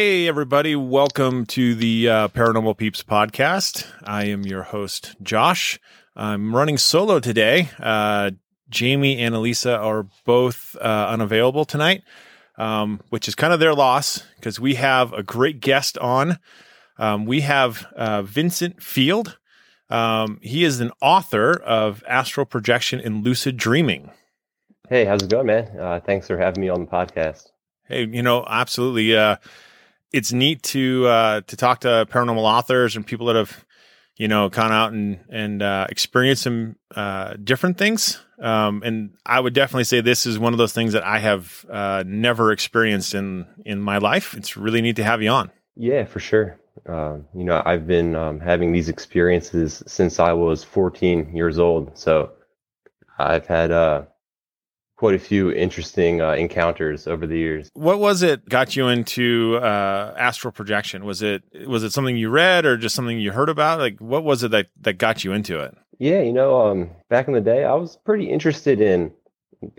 Hey, everybody. Welcome to the uh, Paranormal Peeps podcast. I am your host, Josh. I'm running solo today. Uh, Jamie and Elisa are both uh, unavailable tonight, um, which is kind of their loss because we have a great guest on. Um, we have uh, Vincent Field. Um, he is an author of Astral Projection and Lucid Dreaming. Hey, how's it going, man? Uh, thanks for having me on the podcast. Hey, you know, absolutely. It's neat to uh, to talk to paranormal authors and people that have you know gone out and and uh, experienced some uh, different things. Um, and I would definitely say this is one of those things that I have uh, never experienced in in my life. It's really neat to have you on. Yeah, for sure. Uh, you know, I've been um, having these experiences since I was 14 years old. So I've had uh, quite a few interesting uh, encounters over the years. What was it got you into uh, astral projection? Was it was it something you read or just something you heard about? Like, what was it that that got you into it? Yeah, you know, um, back in the day, I was pretty interested in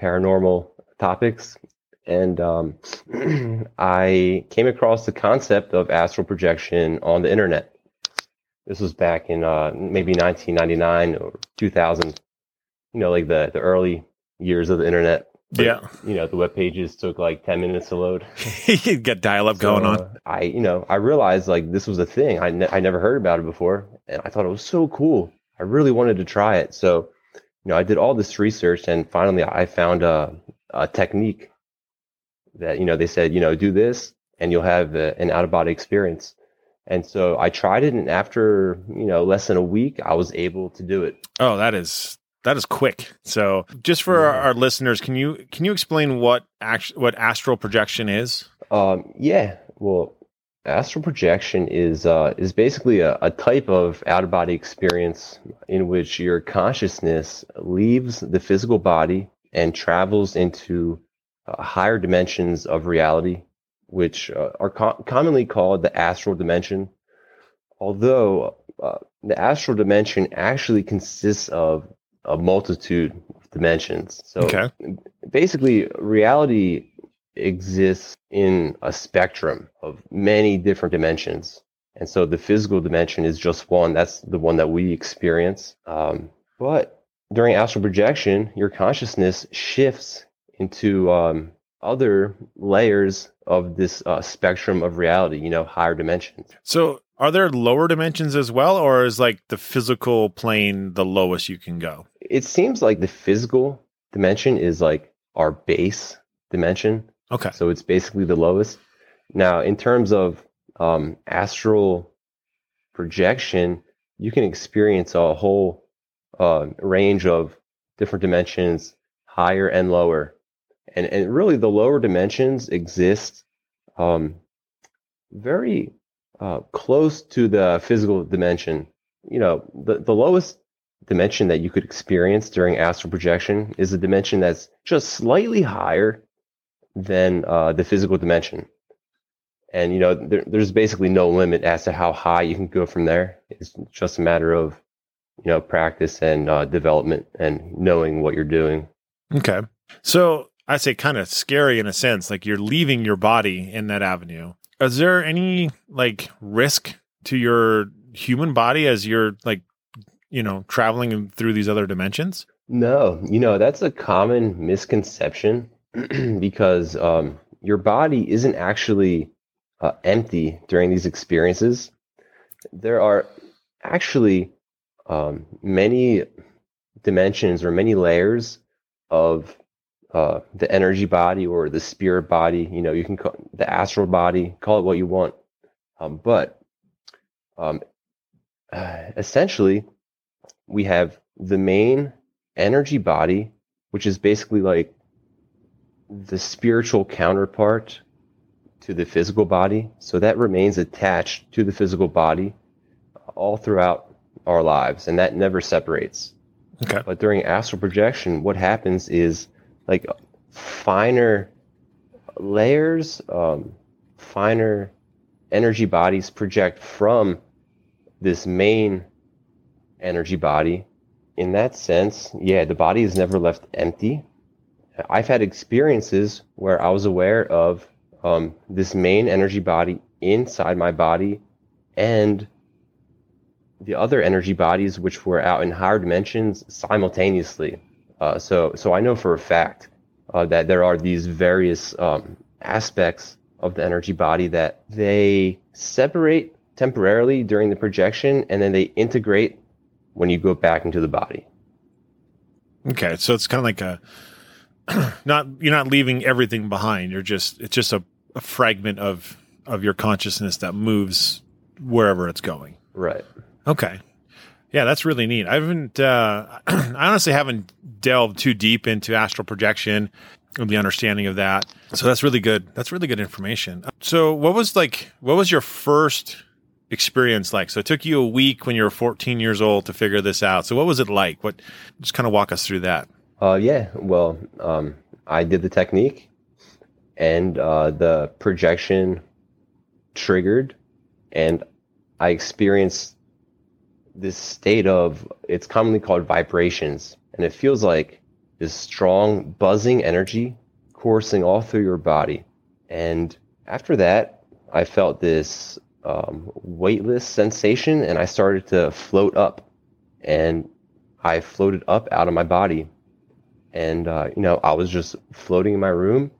paranormal topics, and um, I came across the concept of astral projection on the internet. This was back in uh, maybe 1999 or 2000. You know, like the the early years of the internet. But, yeah. You know, the web pages took like 10 minutes to load. you get dial up so, going on. Uh, I, you know, I realized like this was a thing. I, ne- I never heard about it before. And I thought it was so cool. I really wanted to try it. So, you know, I did all this research and finally I found a, a technique that, you know, they said, you know, do this and you'll have a, an out of body experience. And so I tried it, and after you know less than a week, I was able to do it. Oh, that is that is quick. So, just for yeah. our, our, listeners, can you can you explain what act, what astral projection is? Um, yeah. Well, astral projection is uh, is basically a, a type of out of body experience in which your consciousness leaves the physical body and travels into uh, higher dimensions of reality, which uh, are co- commonly called the astral dimension. Although uh, the astral dimension actually consists of a multitude of dimensions. So okay. basically, reality exists in a spectrum of many different dimensions. And so the physical dimension is just one. That's the one that we experience. Um, but during astral projection, your consciousness shifts into um, other layers of this uh, spectrum of reality, you know, higher dimensions. So are there lower dimensions as well, or is like the physical plane the lowest you can go? It seems like the physical dimension is like our base dimension. Okay. So it's basically the lowest. Now, in terms of um, astral projection, you can experience a whole uh, range of different dimensions, higher and lower and and really the lower dimensions exist um, very uh, close to the physical dimension. You know, the the lowest dimension that you could experience during astral projection is a dimension that's just slightly higher than uh, the physical dimension. And you know, there, there's basically no limit as to how high you can go from there. It's just a matter of you know practice and uh, development and knowing what you're doing. Okay. So I say kind of scary in a sense, like you're leaving your body in that avenue. Is there any like risk to your human body as you're like, you know, traveling through these other dimensions? No, you know, that's a common misconception because um, your body isn't actually uh, empty during these experiences. There are actually um, many dimensions or many layers of uh, the energy body or the spirit body. You know, you can call the astral body, call it what you want. Um, but um, uh, essentially, we have the main energy body, which is basically like the spiritual counterpart to the physical body. So that remains attached to the physical body all throughout our lives, and that never separates. Okay. But during astral projection, what happens is like finer layers, um, finer energy bodies project from this main energy body. In that sense, yeah, the body is never left empty. I've had experiences where I was aware of um, this main energy body inside my body and the other energy bodies which were out in higher dimensions simultaneously. Uh, so, so I know for a fact uh, that there are these various um, aspects of the energy body that they separate temporarily during the projection and then they integrate when you go back into the body. Okay, so it's kind of like a not you're not leaving everything behind. You're just it's just a, a fragment of of your consciousness that moves wherever it's going. Right. Okay. Yeah, that's really neat. I haven't, uh, I honestly haven't delved too deep into astral projection and the understanding of that. So that's really good. That's really good information. So what was like, what was your first experience like? So it took you a week when you were 14 years old to figure this out. So what was it like? What, just kind of walk us through that. Uh, yeah. Well, um, I did the technique and, uh, the projection triggered and I experienced this state of it's commonly called vibrations. And it feels like this strong buzzing energy coursing all through your body. And after that i felt this um, weightless sensation and i started to float up. And i floated up out of my body. And uh, you know i was just floating in my room.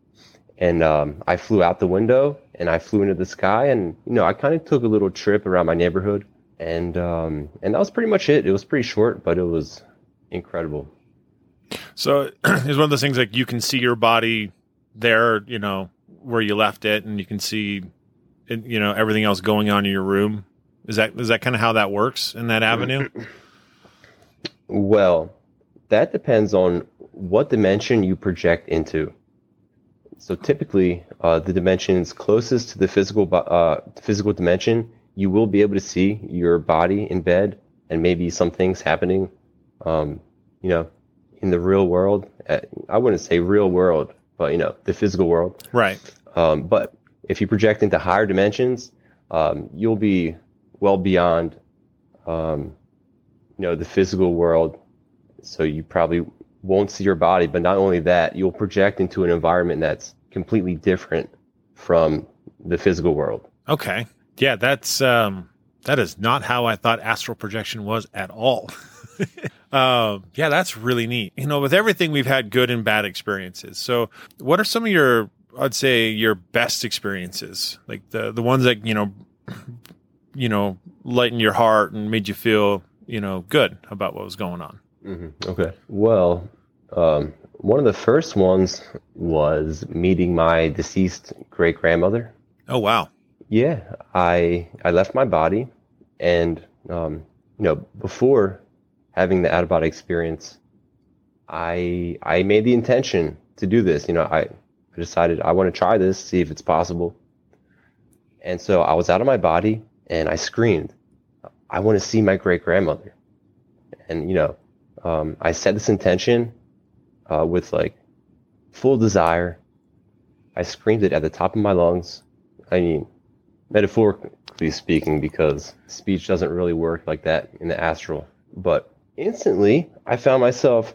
And um, i flew out the window and i flew into the sky. And you know i kind of took a little trip around my neighborhood and um, and that was pretty much it. It was pretty short, but it was incredible. So it's one of those things like you can see your body there, you know, where you left it, and you can see, you know, everything else going on in your room. Is that is that kind of how that works in that avenue? well, that depends on what dimension you project into. So typically, uh, the dimensions closest to the physical uh, physical dimension you will be able to see your body in bed and maybe some things happening, um, you know, in the real world. Uh, I wouldn't say real world, but you know, the physical world. Right. Um, but if you project into higher dimensions, um, you'll be well beyond, um, you know, the physical world. So you probably won't see your body, but not only that, you'll project into an environment that's completely different from the physical world. Okay. Yeah, that's um, that is not how I thought astral projection was at all. uh, yeah, that's really neat. You know, with everything we've had good and bad experiences. So, what are some of your, I'd say, your best experiences? Like the the ones that you know, you know, lightened your heart and made you feel you know good about what was going on. Mm-hmm. Okay. Well, um, one of the first ones was meeting my deceased great grandmother. Oh wow! Yeah, I I left my body, and um, you know, before having the out of body experience, I I made the intention to do this. You know, I, I decided I want to try this, see if it's possible. And so I was out of my body, and I screamed, "I want to see my great grandmother." And you know, um, I set this intention uh, with like full desire. I screamed it at the top of my lungs. I mean, metaphorically speaking, because speech doesn't really work like that in the astral. But instantly, I found myself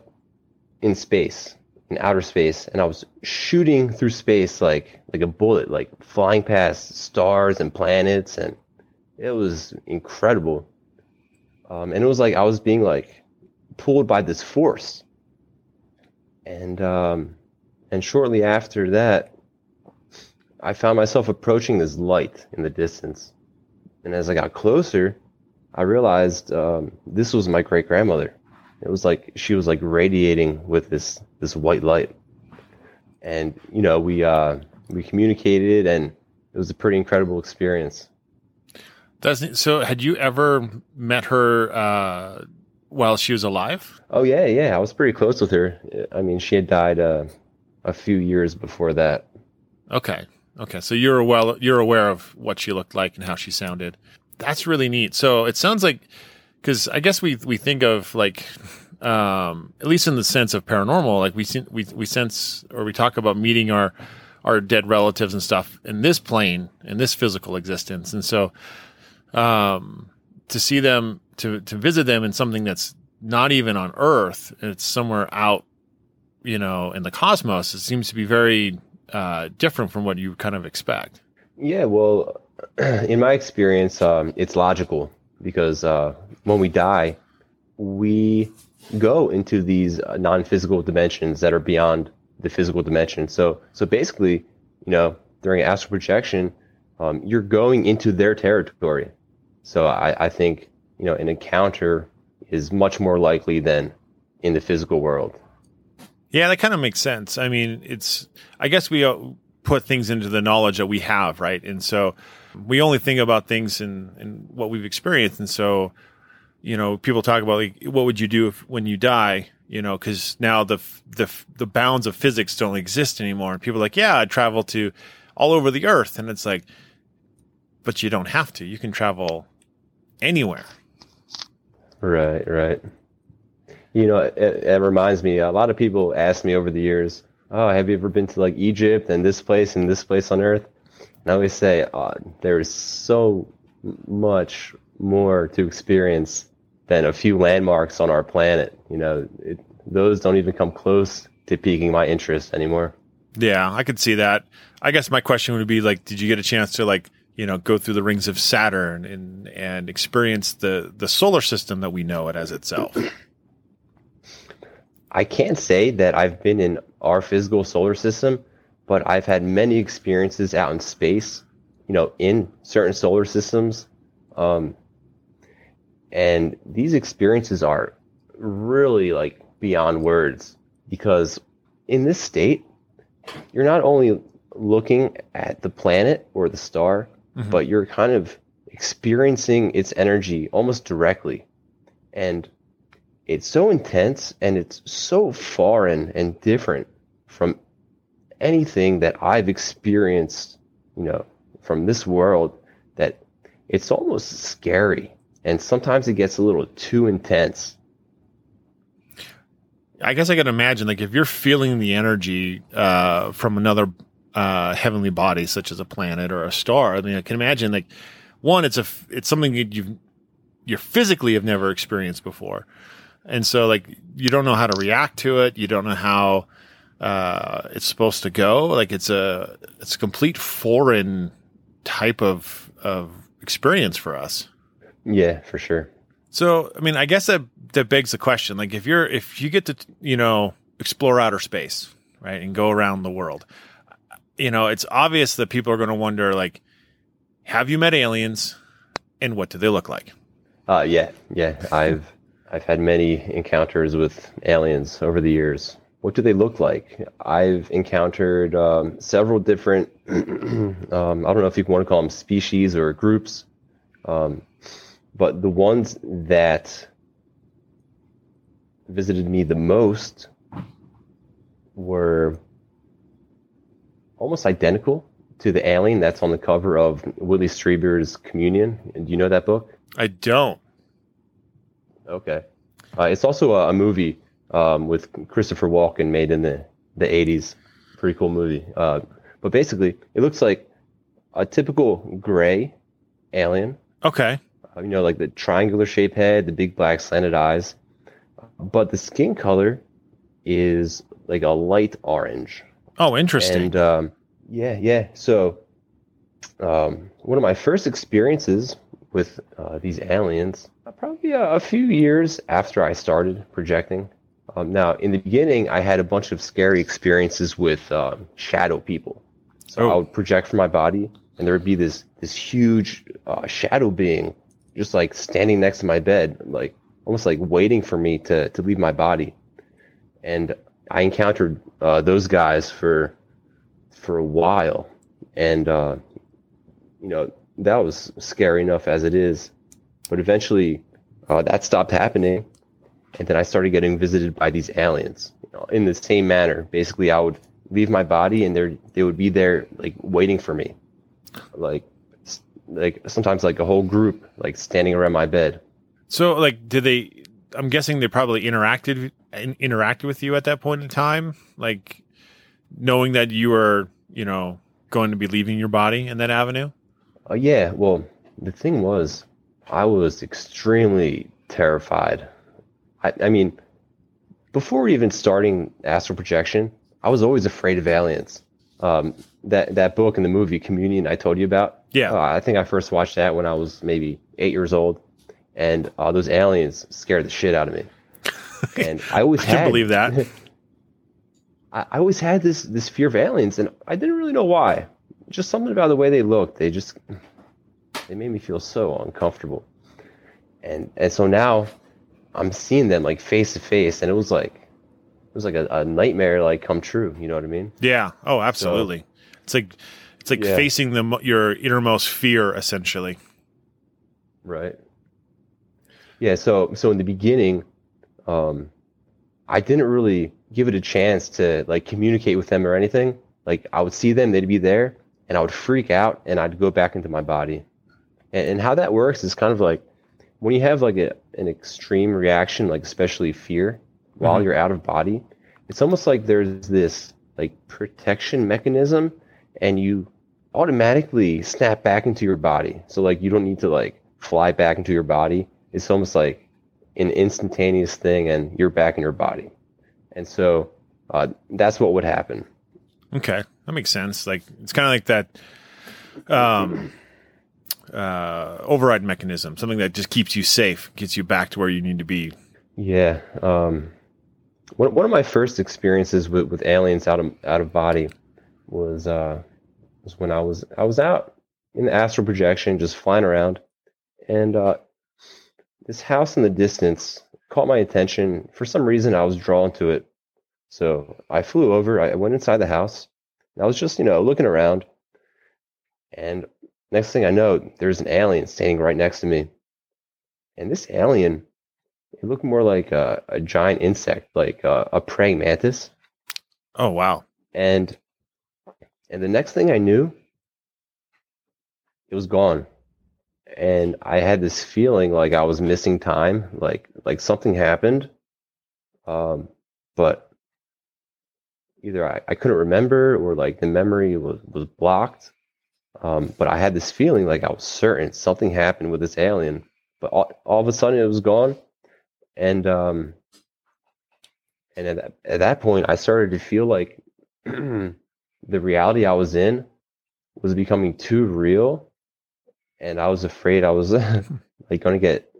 in space, in outer space, and I was shooting through space like like a bullet, like flying past stars and planets, and it was incredible. Um, and it was like I was being like pulled by this force. And um, and shortly after that, I found myself approaching this light in the distance. And as I got closer, I realized um, this was my great grandmother. It was like she was like radiating with this this white light, and you know we uh, we communicated, and it was a pretty incredible experience. Doesn't so? Had you ever met her uh, while she was alive? Oh yeah, yeah. I was pretty close with her. I mean, she had died uh, a few years before that. Okay, Okay, so you're well you're aware of what she looked like and how she sounded. That's really neat. So it sounds like because I guess we we think of like um, at least in the sense of paranormal, like we we we sense or we talk about meeting our our dead relatives and stuff in this plane in this physical existence, and so um, to see them to to visit them in something that's not even on Earth, it's somewhere out, you know, in the cosmos. It seems to be very uh, different from what you kind of expect. Yeah, well, in my experience, um, it's logical because uh, when we die, we go into these uh, non-physical dimensions that are beyond the physical dimension. So, so basically, you know, during astral projection, um, you're going into their territory. So, I, I think you know an encounter is much more likely than in the physical world. Yeah, that kind of makes sense. I mean, it's I guess we uh, put things into the knowledge that we have, right? And so we only think about things in, in what we've experienced. And so, you know, people talk about like, what would you do if, when you die? You know, because now the the the bounds of physics don't exist anymore. And people are like, yeah, I'd travel to all over the earth, and it's like, but you don't have to. You can travel anywhere. Right, right. You know, it, it reminds me. A lot of people ask me over the years, "Oh, have you ever been to like Egypt and this place and this place on Earth?" And I always say, oh, there is so much more to experience than a few landmarks on our planet. You know, it, those don't even come close to piquing my interest anymore. Yeah, I could see that. I guess my question would be like, did you get a chance to like, you know, go through the rings of Saturn and and experience the the solar system that we know it as itself? I can't say that I've been in our physical solar system, but I've had many experiences out in space, you know, in certain solar systems. Um, and these experiences are really like beyond words because in this state, you're not only looking at the planet or the star, mm-hmm. but you're kind of experiencing its energy almost directly. And it's so intense and it's so foreign and different from anything that I've experienced, you know, from this world that it's almost scary. And sometimes it gets a little too intense. I guess I can imagine, like, if you're feeling the energy uh, from another uh, heavenly body, such as a planet or a star, I mean, I can imagine, like, one, it's a, it's something that you've, you physically have never experienced before, and so, like, you don't know how to react to it. You don't know how uh, it's supposed to go. Like it's a it's a complete foreign type of of experience for us. Yeah, for sure. So, I mean, I guess that that begs the question: like, if you're if you get to you know explore outer space, right, and go around the world, you know, it's obvious that people are going to wonder, like, have you met aliens, and what do they look like? Uh, yeah, yeah, I've I've had many encounters with aliens over the years what do they look like? I've encountered um, several different, um, I don't know if you want to call them species or groups, um, but the ones that visited me the most were almost identical to the alien that's on the cover of Whitley Strieber's Communion. Do you know that book? I don't. Okay. Uh, it's also a, a movie um, with Christopher Walken made in the the 80s. Pretty cool movie. Uh, but basically, it looks like a typical gray alien. Okay. Uh, you know, like the triangular shaped head, the big black slanted eyes. But the skin color is like a light orange. Oh, interesting. And um, yeah, yeah. So um, one of my first experiences with uh, these aliens, uh, probably a, a, few years after I started projecting, um, now, in the beginning, I had a bunch of scary experiences with um, shadow people. So oh. I would project from my body, and there would be this this huge uh, shadow being just like standing next to my bed, like almost like waiting for me to to leave my body. And I encountered uh, those guys for for a while, and uh, you know that was scary enough as it is. But eventually, uh, that stopped happening, and then I started getting visited by these aliens you know, in the same manner. Basically, I would leave my body, and they they would be there like waiting for me, like like sometimes like a whole group like standing around my bed. So like, did they? I'm guessing they probably interacted interacted with you at that point in time, like knowing that you were you know going to be leaving your body in that avenue. Uh, yeah. Well, the thing was, I was extremely terrified I, I mean, before even starting astral projection, I was always afraid of aliens. um, that that book and the movie Communion I told you about. Yeah. Uh, I think I first watched that when I was maybe eight years old, and uh, those aliens scared the shit out of me. And I always I had believe that. I, I always had this this fear of aliens, and I didn't really know why. Just something about the way they looked. They just they made me feel so uncomfortable. And and so now I'm seeing them like face to face, and it was like it was like a, a nightmare like come true. You know what I mean? Yeah. Oh, absolutely. it's like it's like Yeah. facing the your innermost fear, essentially. Right. Yeah. So so in the beginning, um, I didn't really give it a chance to like communicate with them or anything. Like I would see them, they'd be there, and I would freak out, and I'd go back into my body. And, and how that works is kind of like when you have like a, an extreme reaction, like especially fear, while Mhm. you're out of body. It's almost like there's this like protection mechanism, and you automatically snap back into your body. So like you don't need to like fly back into your body. It's almost like an instantaneous thing, and you're back in your body. And so uh, that's what would happen. Okay, that makes sense. Like it's kind of like that um, uh, override mechanism, something that just keeps you safe, gets you back to where you need to be. Yeah. Um, one one of my first experiences with, with aliens out of out of body was uh, was when I was I was out in the astral projection, just flying around, and uh, this house in the distance caught my attention. For some reason, I was drawn to it, so I flew over. I went inside the house. And I was just you know looking around, and next thing I know, there's an alien standing right next to me, and this alien it looked more like a, a giant insect, like a, a praying mantis. Oh wow! And and the next thing I knew, it was gone. And I had this feeling like I was missing time, like like something happened. Um, but either I, I couldn't remember or like the memory was, was blocked. Um, but I had this feeling like I was certain something happened with this alien. But all, all of a sudden it was gone and um and at that, at that point i started to feel like the reality i was in was becoming too real and i was afraid i was like going to get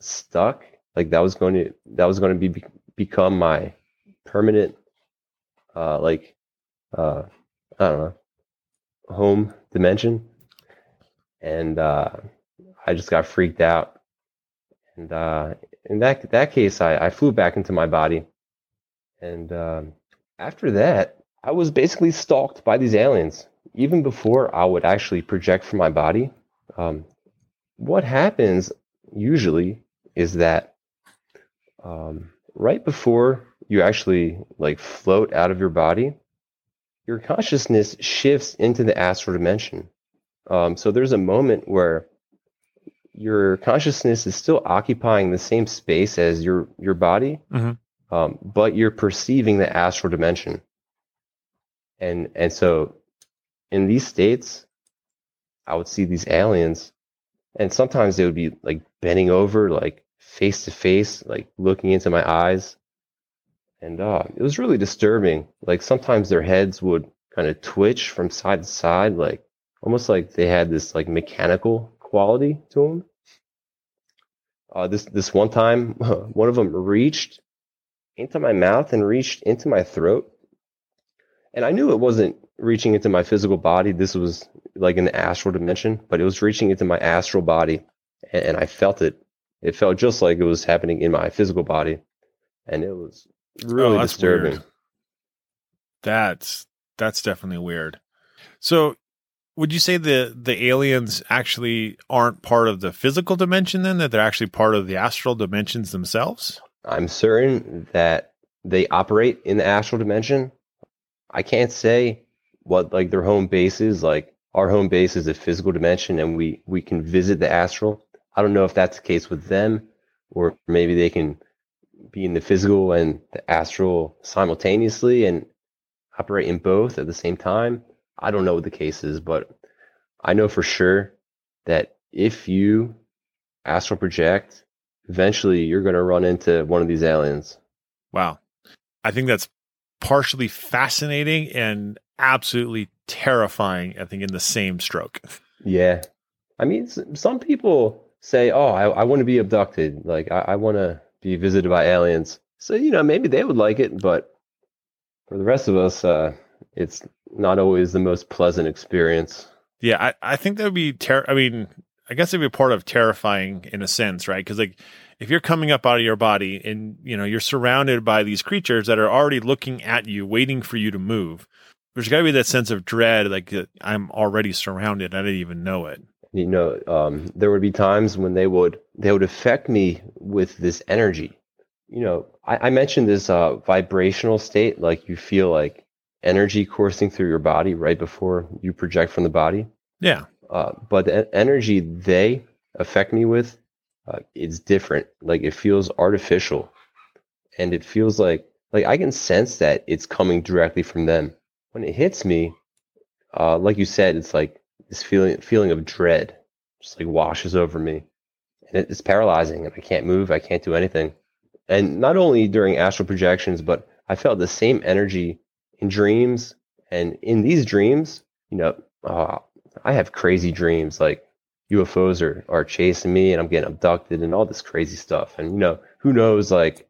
stuck like that was going to that was going to be become my permanent uh like uh i don't know home dimension. And uh i just got freaked out. And uh in that that case, I, I flew back into my body, and um, after that, I was basically stalked by these aliens. Even before I would actually project from my body, um, what happens usually is that um, right before you actually like float out of your body, your consciousness shifts into the astral dimension. Um, so there's a moment where your consciousness is still occupying the same space as your your body, Mhm. um, but you're perceiving the astral dimension. And and so, in these states, I would see these aliens, and sometimes they would be like bending over, like face to face, like looking into my eyes, and uh, it was really disturbing. Like sometimes their heads would kind of twitch from side to side, like almost like they had this like mechanical quality to them. Uh, this this one time, one of them reached into my mouth and reached into my throat, and I knew it wasn't reaching into my physical body. This was like in the astral dimension, but it was reaching into my astral body, and, and I felt it. It felt just like it was happening in my physical body, and it was Oh, really Oh, that's disturbing. weird. That's that's definitely weird. So, would you say the the aliens actually aren't part of the physical dimension? Then that they're actually part of the astral dimensions themselves? I'm certain that they operate in the astral dimension. I can't say what like their home base is. Like our home base is a physical dimension, and we we can visit the astral. I don't know if that's the case with them, or maybe they can be in the physical and the astral simultaneously and operate in both at the same time. I don't know what the case is, but I know for sure that if you astral project, eventually you're going to run into one of these aliens. Wow, I think that's partially fascinating and absolutely terrifying. I think in the same stroke. Yeah, I mean, some people say, "Oh, I, I want to be abducted. Like, I, I want to be visited by aliens." So you know, maybe they would like it, but for the rest of us, uh, it's not always the most pleasant experience. Yeah, I, I think that would be ter- I mean, I guess it'd be part of terrifying in a sense, right? Because like if you're coming up out of your body and you know you're surrounded by these creatures that are already looking at you, waiting for you to move, there's got to be that sense of dread, like I'm already surrounded. I didn't even know it. You know, um, there would be times when they would they would affect me with this energy. You know, I, I mentioned this uh, vibrational state, like you feel like energy coursing through your body right before you project from the body. Yeah. Uh, but the energy they affect me with, uh, it's different. Like it feels artificial, and it feels like like I can sense that it's coming directly from them. When it hits me, uh, like you said, it's like this feeling feeling of dread just like washes over me, and it's paralyzing, and I can't move. I can't do anything. And not only during astral projections, but I felt the same energy in dreams. And in these dreams, you know, uh, I have crazy dreams like UFOs are, are chasing me and I'm getting abducted and all this crazy stuff. And, you know, who knows, like,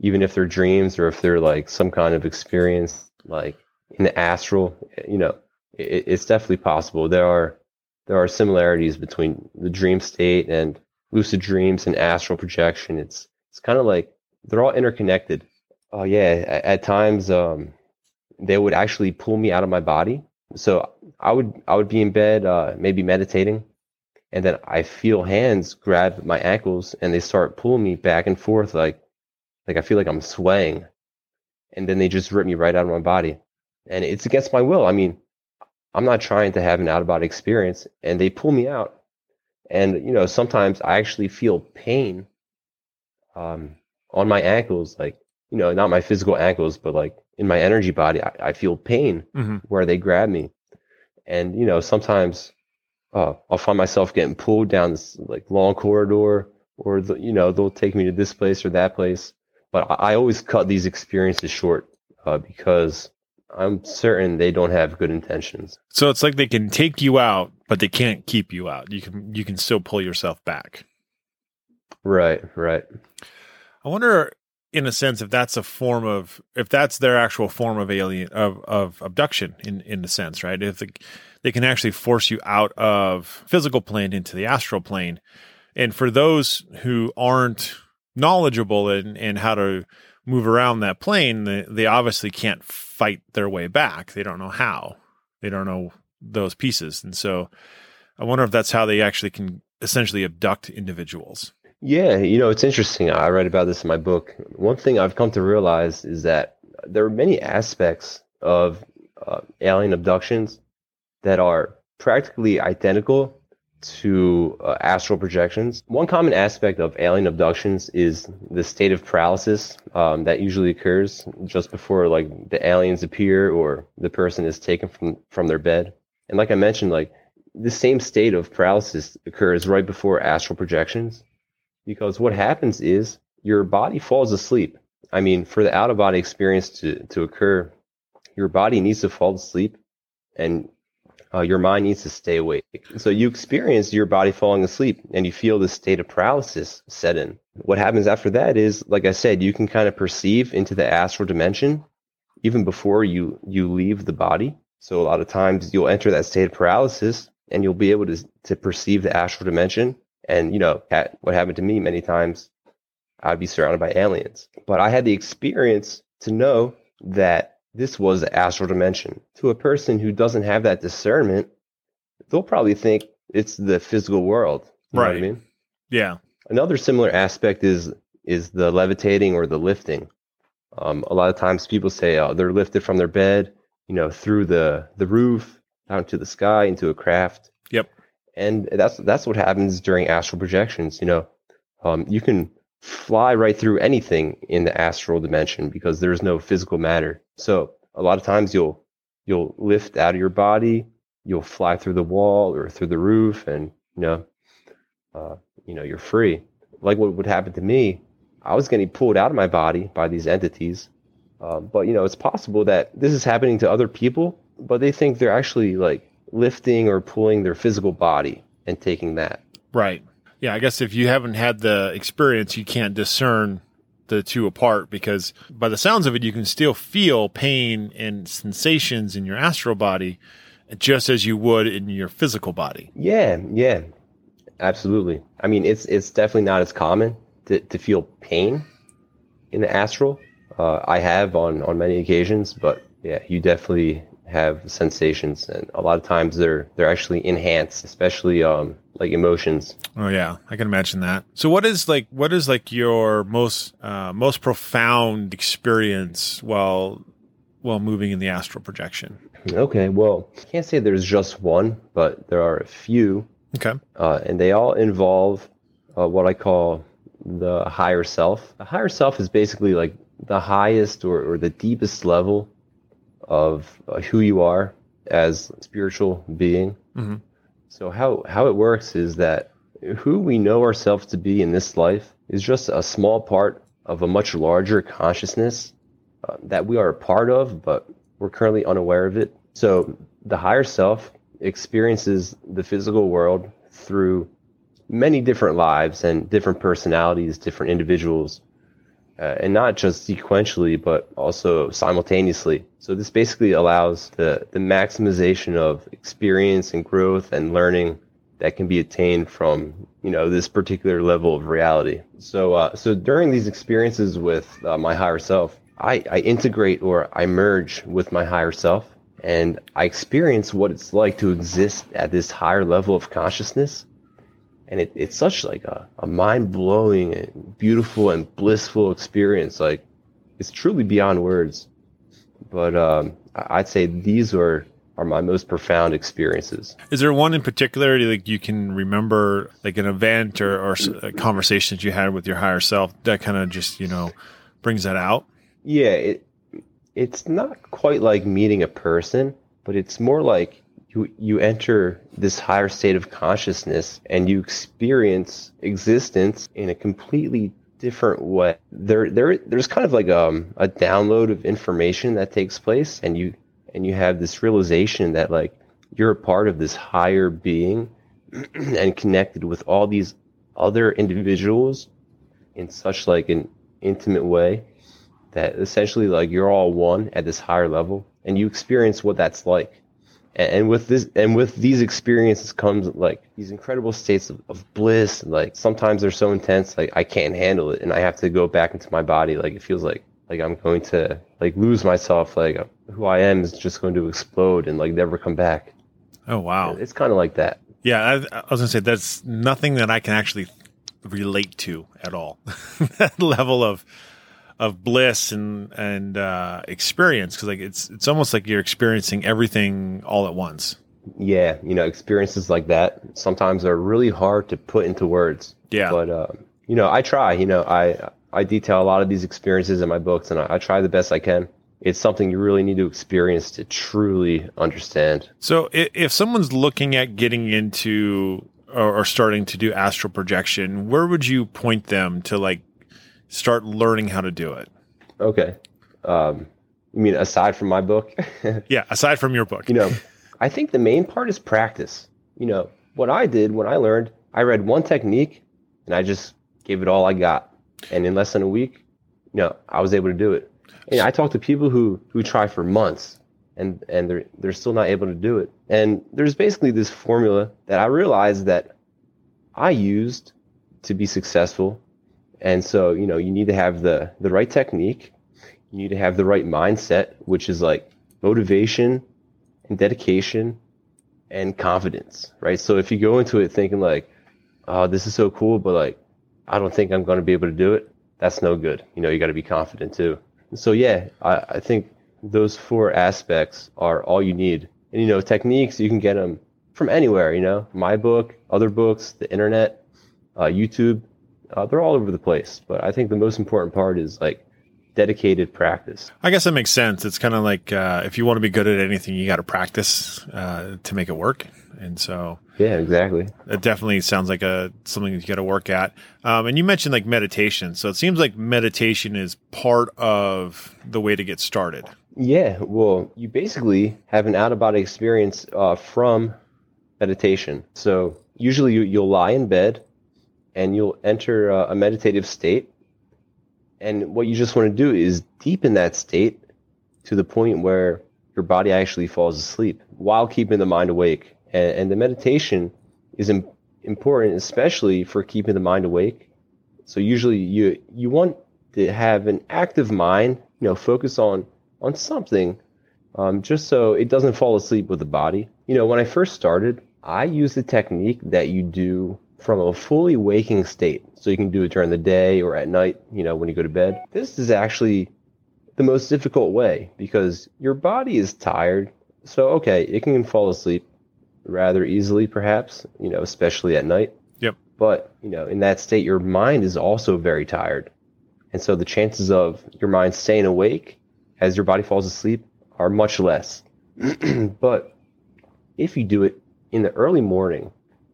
even if they're dreams or if they're like some kind of experience, like in the astral, you know, it, it's definitely possible. There are, there are similarities between the dream state and lucid dreams and astral projection. It's, it's kind of like they're all interconnected. Oh yeah. At, at times, um, they would actually pull me out of my body. So I would I would be in bed, uh, maybe meditating, and then I feel hands grab my ankles and they start pulling me back and forth like like I feel like I'm swaying, and then they just rip me right out of my body, and it's against my will. I mean, I'm not trying to have an out of body experience, and they pull me out, and you know sometimes I actually feel pain, um, on my ankles, like you know not my physical ankles, but like in my energy body, I, I feel pain mm-hmm. where they grab me. And, you know, sometimes uh, I'll find myself getting pulled down this like long corridor or, the, you know, they'll take me to this place or that place. But I, I always cut these experiences short uh, because I'm certain they don't have good intentions. So it's like they can take you out, but they can't keep you out. You can you can still pull yourself back. Right, right. I wonder in a sense if that's a form of if that's their actual form of alien of of abduction in in a sense right if the, they can actually force you out of physical plane into the astral plane and for those who aren't knowledgeable in in how to move around that plane they, they obviously can't fight their way back they don't know how they don't know those pieces and so i wonder if that's how they actually can essentially abduct individuals yeah, you know, it's interesting. I write about this in my book. One thing I've come to realize is that there are many aspects of uh, alien abductions that are practically identical to uh, astral projections. One common aspect of alien abductions is the state of paralysis um, that usually occurs just before like the aliens appear or the person is taken from from their bed. And like I mentioned, like the same state of paralysis occurs right before astral projections because what happens is your body falls asleep. I mean, for the out of body experience to, to occur, your body needs to fall asleep and uh, your mind needs to stay awake. So you experience your body falling asleep and you feel this state of paralysis set in. What happens after that is, like I said, you can kind of perceive into the astral dimension even before you, you leave the body. So a lot of times you'll enter that state of paralysis and you'll be able to, to perceive the astral dimension and, you know, what happened to me many times, I'd be surrounded by aliens. But I had the experience to know that this was the astral dimension. To a person who doesn't have that discernment, they'll probably think it's the physical world. You right. I mean? Yeah. Another similar aspect is is the levitating or the lifting. Um, a lot of times people say oh, they're lifted from their bed, you know, through the the roof, out to the sky, into a craft. Yep and that's that's what happens during astral projections. You know, um, you can fly right through anything in the astral dimension because there's no physical matter. So a lot of times you'll you'll lift out of your body, you'll fly through the wall or through the roof, and you know, uh, you know, you're free. Like what would happen to me, I was getting pulled out of my body by these entities. Uh, but you know, it's possible that this is happening to other people but they think they're actually like lifting or pulling their physical body and taking that. Right. Yeah, I guess if you haven't had the experience, you can't discern the two apart because by the sounds of it, you can still feel pain and sensations in your astral body just as you would in your physical body. Yeah, yeah. Absolutely. I mean, it's it's definitely not as common to, to feel pain in the astral. Uh, I have on on many occasions, but yeah, you definitely have sensations, and a lot of times they're they're actually enhanced, especially um like emotions. Oh yeah, I can imagine that. So what is like what is like your most uh, most profound experience while while moving in the astral projection? Okay, well, I can't say there's just one, but there are a few. Okay, uh, and they all involve uh, what I call the higher self. The higher self is basically like the highest or, or the deepest level of uh, who you are as a spiritual being. mm-hmm. So how how it works is that who we know ourselves to be in this life is just a small part of a much larger consciousness uh, that we are a part of, but we're currently unaware of it. So the higher self experiences the physical world through many different lives and different personalities, different individuals, uh, and not just sequentially, but also simultaneously. So this basically allows the, the maximization of experience and growth and learning that can be attained from you know this particular level of reality. So uh, so during these experiences with uh, my higher self, I, I integrate or I merge with my higher self, and I experience what it's like to exist at this higher level of consciousness and it, it's such like a, a mind-blowing and beautiful and blissful experience. Like it's truly beyond words. But um, i'd say these are are my most profound experiences. Is there one in particular like you can remember like an event or, or a conversation that you had with your higher self that kind of just you know brings that out? Yeah it it's not quite like meeting a person but it's more like you you enter this higher state of consciousness and you experience existence in a completely different way. There there there's kind of like um, a download of information that takes place and you and you have this realization that like you're a part of this higher being and connected with all these other individuals in such like an intimate way that essentially like you're all one at this higher level and you experience what that's like and with this and with these experiences comes like these incredible states of, of bliss like sometimes they're so intense like i can't handle it and i have to go back into my body. Like it feels like like i'm going to like lose myself like who i am is just going to explode and like never come back. Oh wow. It's kind of like that. Yeah I, I was gonna say that's nothing that i can actually relate to at all. That level of of bliss and and uh, experience because like it's it's almost like you're experiencing everything all at once. Yeah, you know, experiences like that sometimes are really hard to put into words. Yeah, but uh, you know, I try. You know, I I detail a lot of these experiences in my books, and I, I try the best I can. It's something you really need to experience to truly understand. So, if, if someone's looking at getting into or, or starting to do astral projection, where would you point them to like start learning how to do it? Okay. Um, you mean aside from my book? yeah, aside from your book. You know, I think the main part is practice. You know, what I did when I learned, I read one technique and I just gave it all I got. And in less than a week, you know, I was able to do it. And I talk to people who who try for months and and they're they're still not able to do it. And there's basically this formula that I realized that I used to be successful and so, you know, you need to have the the right technique. You need to have the right mindset, which is like motivation and dedication and confidence, right? So if you go into it thinking like, "Oh, this is so cool," but like, I don't think I'm going to be able to do it, that's no good. You know, you got to be confident too. So yeah, I, I think those four aspects are all you need. And you know, techniques you can get them from anywhere. You know, my book, other books, the internet, uh, YouTube uh, they're all over the place, but I think the most important part is like dedicated practice. I guess that makes sense. It's kind of like uh, if you want to be good at anything, you got to practice uh, to make it work. And so, yeah, exactly. It definitely sounds like a something you got to work at. Um, and you mentioned like meditation, so it seems like meditation is part of the way to get started. Yeah, well, you basically have an out of body experience uh, from meditation. So usually you, you'll lie in bed and you'll enter a meditative state. And what you just want to do is deepen that state to the point where your body actually falls asleep while keeping the mind awake. And, and the meditation is Im- important, especially for keeping the mind awake. So usually you you want to have an active mind, you know, focus on on something, um, just so it doesn't fall asleep with the body. You know, when I first started, I used the technique that you do from a fully waking state. So you can do it during the day or at night, you know, when you go to bed. This is actually the most difficult way because your body is tired. So, okay, it can fall asleep rather easily, perhaps, you know, especially at night. Yep. But, you know, in that state, your mind is also very tired. And so the chances of your mind staying awake as your body falls asleep are much less. but if you do it in the early morning,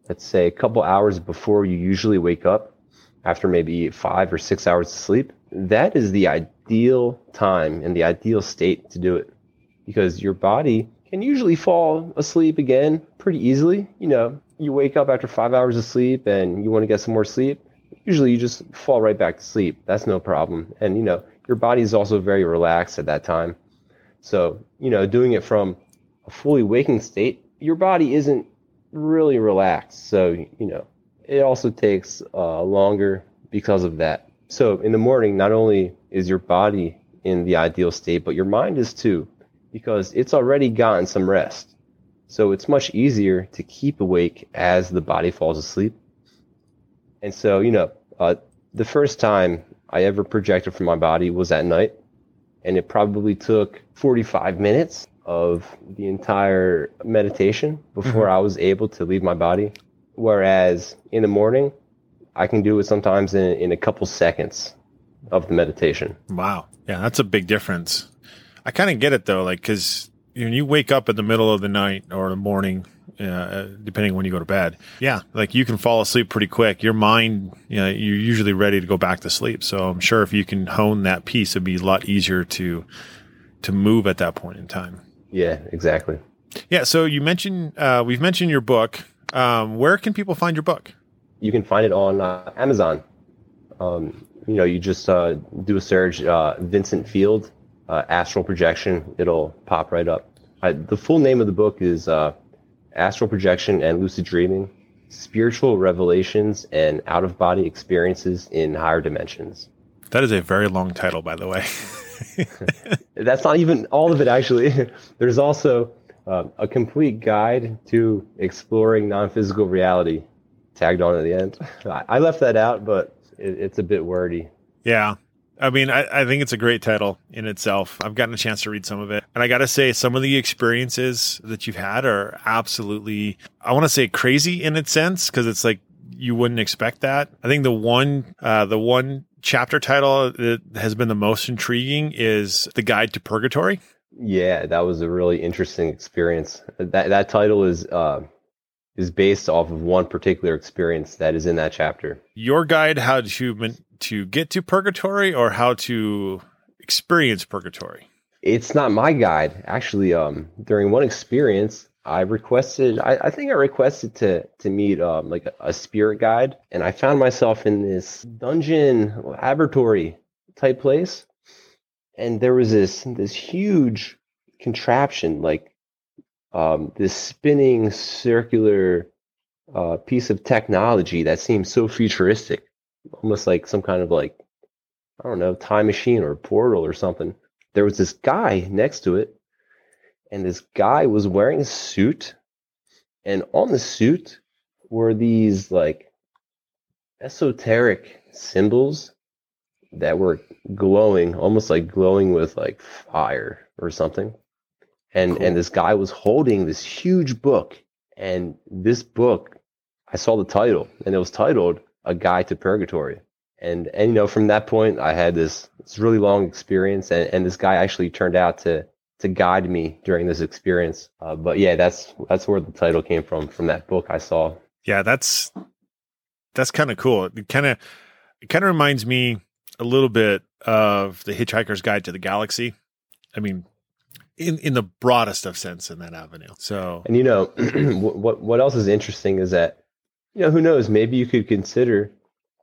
let's say a couple hours before you usually wake up, after maybe five or six hours of sleep, that is the ideal time and the ideal state to do it because your body can usually fall asleep again pretty easily. You know, you wake up after five hours of sleep and you want to get some more sleep. Usually you just fall right back to sleep. That's no problem. And, you know, your body is also very relaxed at that time. So, you know, doing it from a fully waking state, your body isn't really relaxed. So, you know, it also takes uh, longer because of that. So, in the morning, not only is your body in the ideal state, but your mind is too, because it's already gotten some rest. So, it's much easier to keep awake as the body falls asleep. And so, you know, uh, the first time I ever projected from my body was at night, and it probably took 45 minutes of the entire meditation before mm-hmm. I was able to leave my body. Whereas in the morning, I can do it sometimes in, in a couple seconds of the meditation. Wow. Yeah, that's a big difference. I kind of get it though, like, cause when you wake up in the middle of the night or the morning, uh, depending when you go to bed, yeah, like you can fall asleep pretty quick. Your mind, you know, you're usually ready to go back to sleep. So I'm sure if you can hone that piece, it'd be a lot easier to to move at that point in time. Yeah, exactly. Yeah. So you mentioned uh, we've mentioned your book. Um, where can people find your book? You can find it on uh, Amazon. Um, you know, you just uh, do a search, uh, Vincent Field, uh, astral projection. It'll pop right up. I, the full name of the book is uh, Astral Projection and Lucid Dreaming: Spiritual Revelations and Out of Body Experiences in Higher Dimensions. That is a very long title, by the way. That's not even all of it, actually. There's also uh, a complete guide to exploring non physical reality tagged on at the end. I left that out, but it, it's a bit wordy. Yeah. I mean, I, I, think it's a great title in itself. I've gotten a chance to read some of it. And I got to say, some of the experiences that you've had are absolutely, I want to say crazy in its sense, because it's like you wouldn't expect that. I think the one, uh, the one chapter title that has been the most intriguing is The Guide to Purgatory. Yeah, that was a really interesting experience. That that title is uh, is based off of one particular experience that is in that chapter. Your guide how to to get to purgatory or how to experience purgatory. It's not my guide. Actually, um, during one experience, I requested, I, I, think I requested to to meet um, like a, a, spirit guide, and I found myself in this dungeon laboratory type place, and there was this this huge contraption, like um, this spinning circular uh, piece of technology that seemed so futuristic, almost like some kind of like I don't know time machine or portal or something. There was this guy next to it and this guy was wearing a suit and on the suit were these like esoteric symbols that were glowing almost like glowing with like fire or something and cool. and this guy was holding this huge book and this book i saw the title and it was titled a guide to purgatory and and you know from that point i had this this really long experience and, and this guy actually turned out to to guide me during this experience. Uh, but yeah, that's that's where the title came from from that book I saw. Yeah, that's that's kind of cool. It kind of it kind of reminds me a little bit of the Hitchhiker's Guide to the Galaxy. I mean, in in the broadest of sense in that avenue. So, and you know, what what else is interesting is that you know who knows maybe you could consider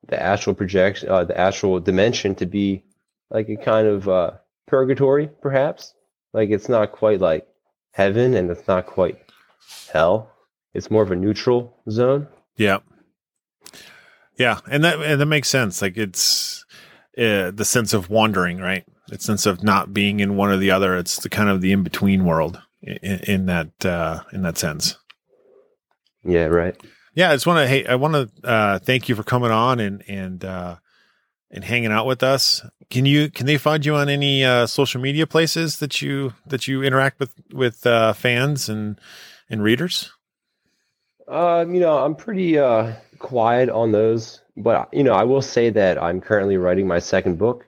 the astral projection, uh, the astral dimension to be like a kind of uh, purgatory, perhaps. Like it's not quite like heaven, and it's not quite hell. It's more of a neutral zone. Yeah, yeah, and that and that makes sense. Like it's uh, the sense of wandering, right? The sense of not being in one or the other. It's the kind of the in between world in, in that uh, in that sense. Yeah, right. Yeah, I just want to hey, I want to uh, thank you for coming on and and uh, and hanging out with us. Can you can they find you on any uh, social media places that you that you interact with with uh, fans and and readers? Um, you know, I'm pretty uh, quiet on those, but you know, I will say that I'm currently writing my second book,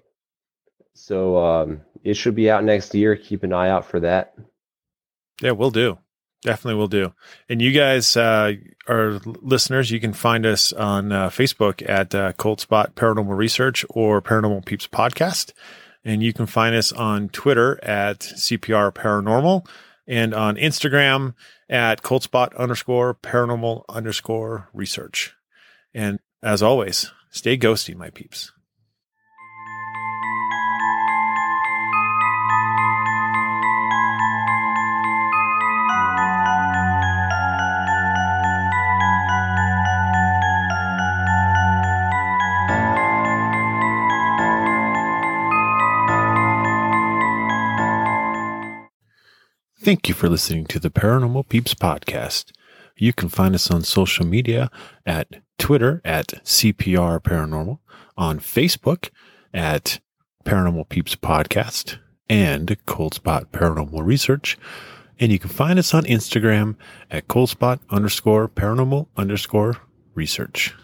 so um, it should be out next year. Keep an eye out for that. Yeah, we'll do. Definitely will do. And you guys, uh, our listeners, you can find us on uh, Facebook at uh, Cold Spot Paranormal Research or Paranormal Peeps Podcast. And you can find us on Twitter at CPR Paranormal and on Instagram at Cold Spot underscore paranormal underscore research. And as always, stay ghosty, my peeps. Thank you for listening to the Paranormal Peeps podcast. You can find us on social media at Twitter at CPR Paranormal, on Facebook at Paranormal Peeps Podcast and Cold Spot Paranormal Research. And you can find us on Instagram at Cold Spot underscore paranormal underscore research.